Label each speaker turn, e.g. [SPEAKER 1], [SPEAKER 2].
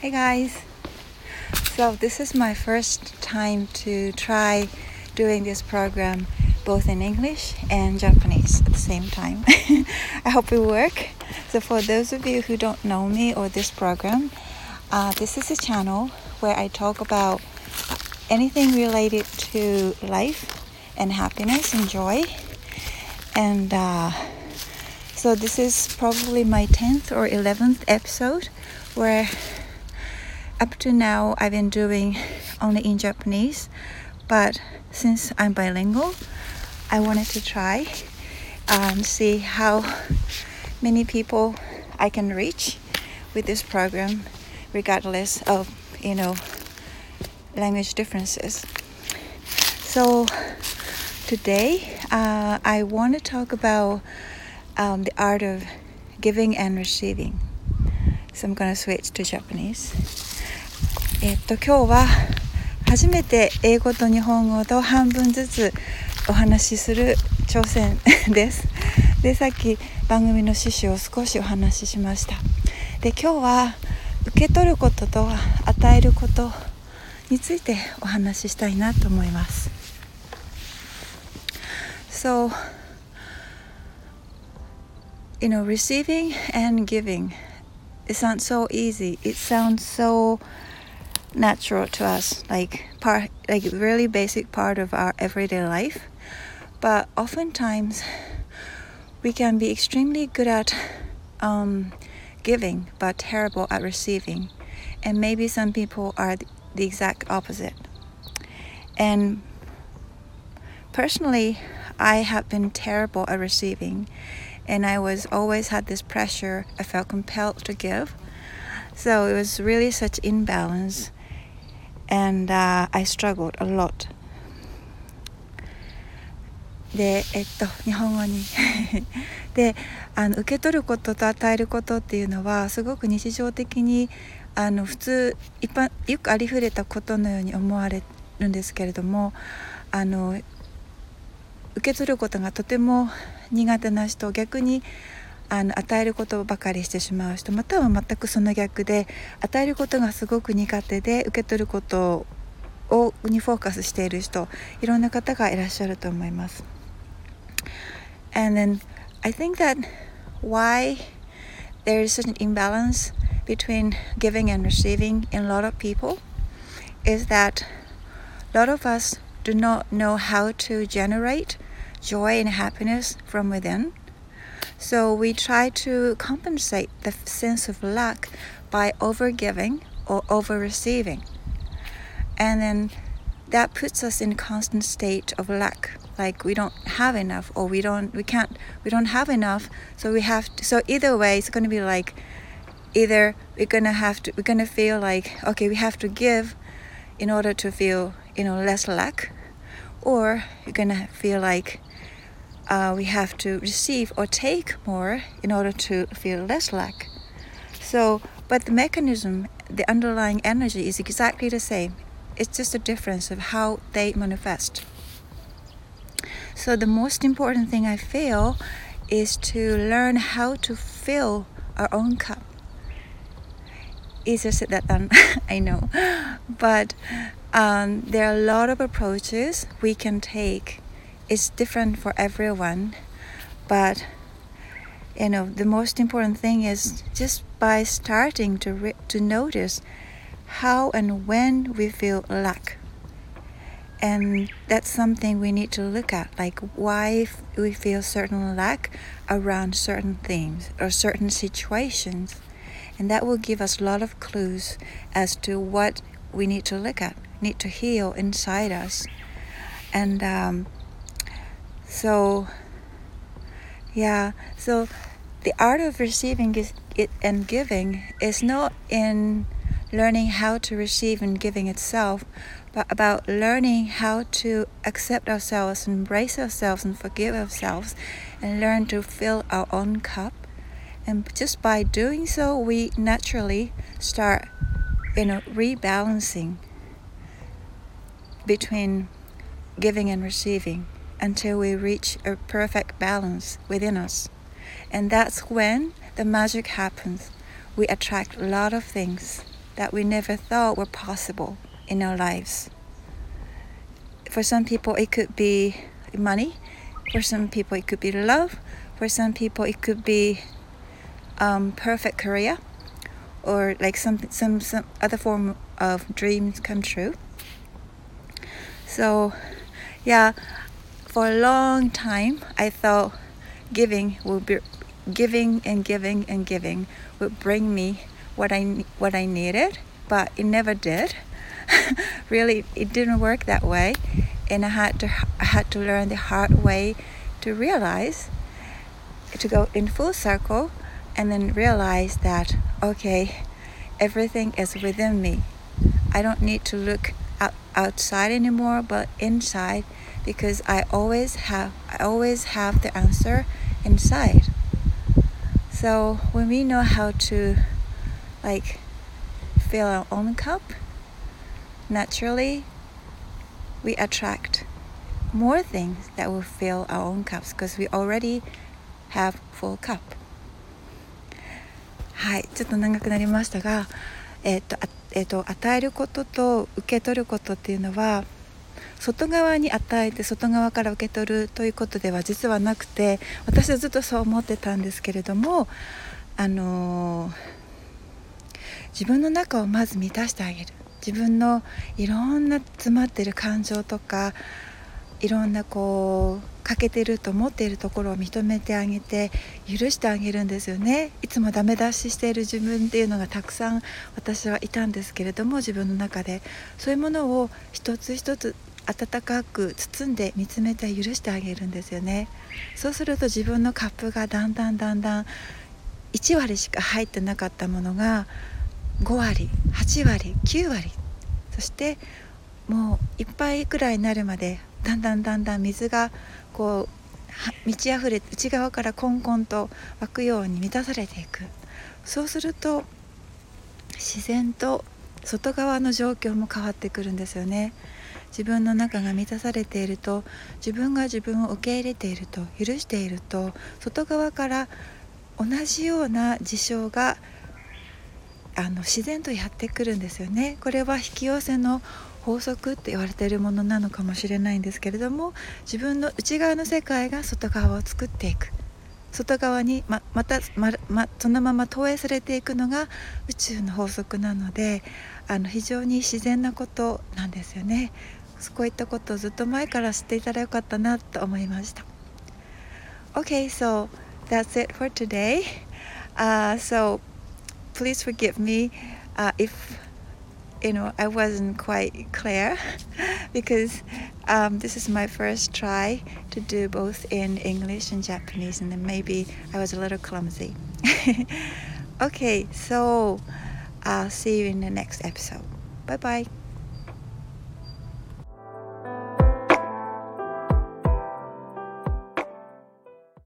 [SPEAKER 1] Hey guys. So this is my first time to try doing this program both in English and Japanese at the same time. I hope it work. So for those of you who don't know me or this program, uh, this is a channel where I talk about anything related to life and happiness and joy. And uh, so this is probably my 10th or 11th episode where up to now I've been doing only in Japanese, but since I'm bilingual, I wanted to try um, see how many people I can reach with this program, regardless of you know language differences. So today uh, I want to talk about um, the art of giving and receiving. So I'm gonna switch to Japanese. えっと今日は初めて英語と日本語と半分ずつお話しする挑戦です。でさっき番組の趣旨を少しお話ししました。で今日は受け取ることと与えることについてお話ししたいなと思います。So, you know, receiving and giving, it sounds so easy. It sounds so natural to us, like part, like really basic part of our everyday life. But oftentimes, we can be extremely good at um, giving, but terrible at receiving. And maybe some people are the exact opposite. And personally, I have been terrible at receiving, and I was always had this pressure. I felt compelled to give, so it was really such imbalance, and uh, I struggled a lot. で、えっと、日本語に であの受け取ることと与えることっていうのはすごく日常的にあの普通一般よくありふれたことのように思われるんですけれどもあの受け取ることがとても苦手な人逆にあの与えることばかりしてしまう人または全くその逆で与えることがすごく苦手で受け取ることをにフォーカスしている人いろんな方がいらっしゃると思います。And then I think that why there is such an imbalance between giving and receiving in a lot of people is that a lot of us do not know how to generate joy and happiness from within. So we try to compensate the sense of lack by over giving or over receiving. And then that puts us in a constant state of lack like we don't have enough or we don't we can't we don't have enough so we have to, so either way it's going to be like either we're going to have to we're going to feel like okay we have to give in order to feel you know less lack or you're going to feel like uh, we have to receive or take more in order to feel less lack so but the mechanism the underlying energy is exactly the same it's just a difference of how they manifest. So, the most important thing I feel is to learn how to fill our own cup. Easier said that done, I know. But um, there are a lot of approaches we can take. It's different for everyone, but you know the most important thing is just by starting to re- to notice how and when we feel lack. And that's something we need to look at, like why we feel certain lack around certain things or certain situations. And that will give us a lot of clues as to what we need to look at, need to heal inside us. And um, so, yeah, so the art of receiving is, it and giving is not in learning how to receive and giving itself, but about learning how to accept ourselves, embrace ourselves, and forgive ourselves, and learn to fill our own cup. And just by doing so, we naturally start, you know, rebalancing between giving and receiving until we reach a perfect balance within us. And that's when the magic happens. We attract a lot of things that we never thought were possible in our lives. For some people, it could be money. For some people, it could be love. For some people, it could be um, perfect career or like some, some, some other form of dreams come true. So, yeah, for a long time, I thought giving will be giving and giving and giving would bring me what I what I needed, but it never did. really, it didn't work that way, and I had to I had to learn the hard way to realize to go in full circle and then realize that okay, everything is within me. I don't need to look out, outside anymore, but inside because I always have I always have the answer inside. So when we know how to like fill our own cup, naturally we attract more things that will fill our own cups because we already have full cup. はい、ちょっと長くなりましたが、えっ、ー、と、えっ、ー、と、与えることと受け取ることっていうのは 外側に与えて外側から受け取るということでは実はなくて私はずっとそう思ってたんですけれどもあの自分の中をまず満たしてあげる。自分のいろんな詰まってる感情とかいろんなこう欠けてると思っているところを認めてあげて許してあげるんですよね。いつもダメ出ししている自分っていうのがたくさん私はいたんですけれども自分の中で。そういうものを一つ一つ温かく包んで見つめて許してあげるんですよねそうすると自分のカップがだんだんだんだん1割しか入ってなかったものが5割8割9割そしてもういっぱいくらいになるまでだんだんだんだん水がこう満ち溢れて内側からコンコンと湧くように満たされていくそうすると自然と外側の状況も変わってくるんですよね。自分の中が満たされていると自分が自分を受け入れていると許していると外側から同じような事象があの自然とやってくるんですよね。これは引き寄せの法則って言われているものなのかもしれないんですけれども自分の内側の世界が外側を作っていく外側にままたま、ま、そのまま投影されていくのが宇宙の法則なのであの非常に自然なことなんですよね。こういったことをずっと前から知っていたらよかったなと思いました。Okay, so that's it for today. Uh, so please forgive me uh, if you know I wasn't quite clear because um, this is my first try to do both in English and Japanese, and then maybe I was a little clumsy. okay, so I'll see you in the next episode. Bye bye.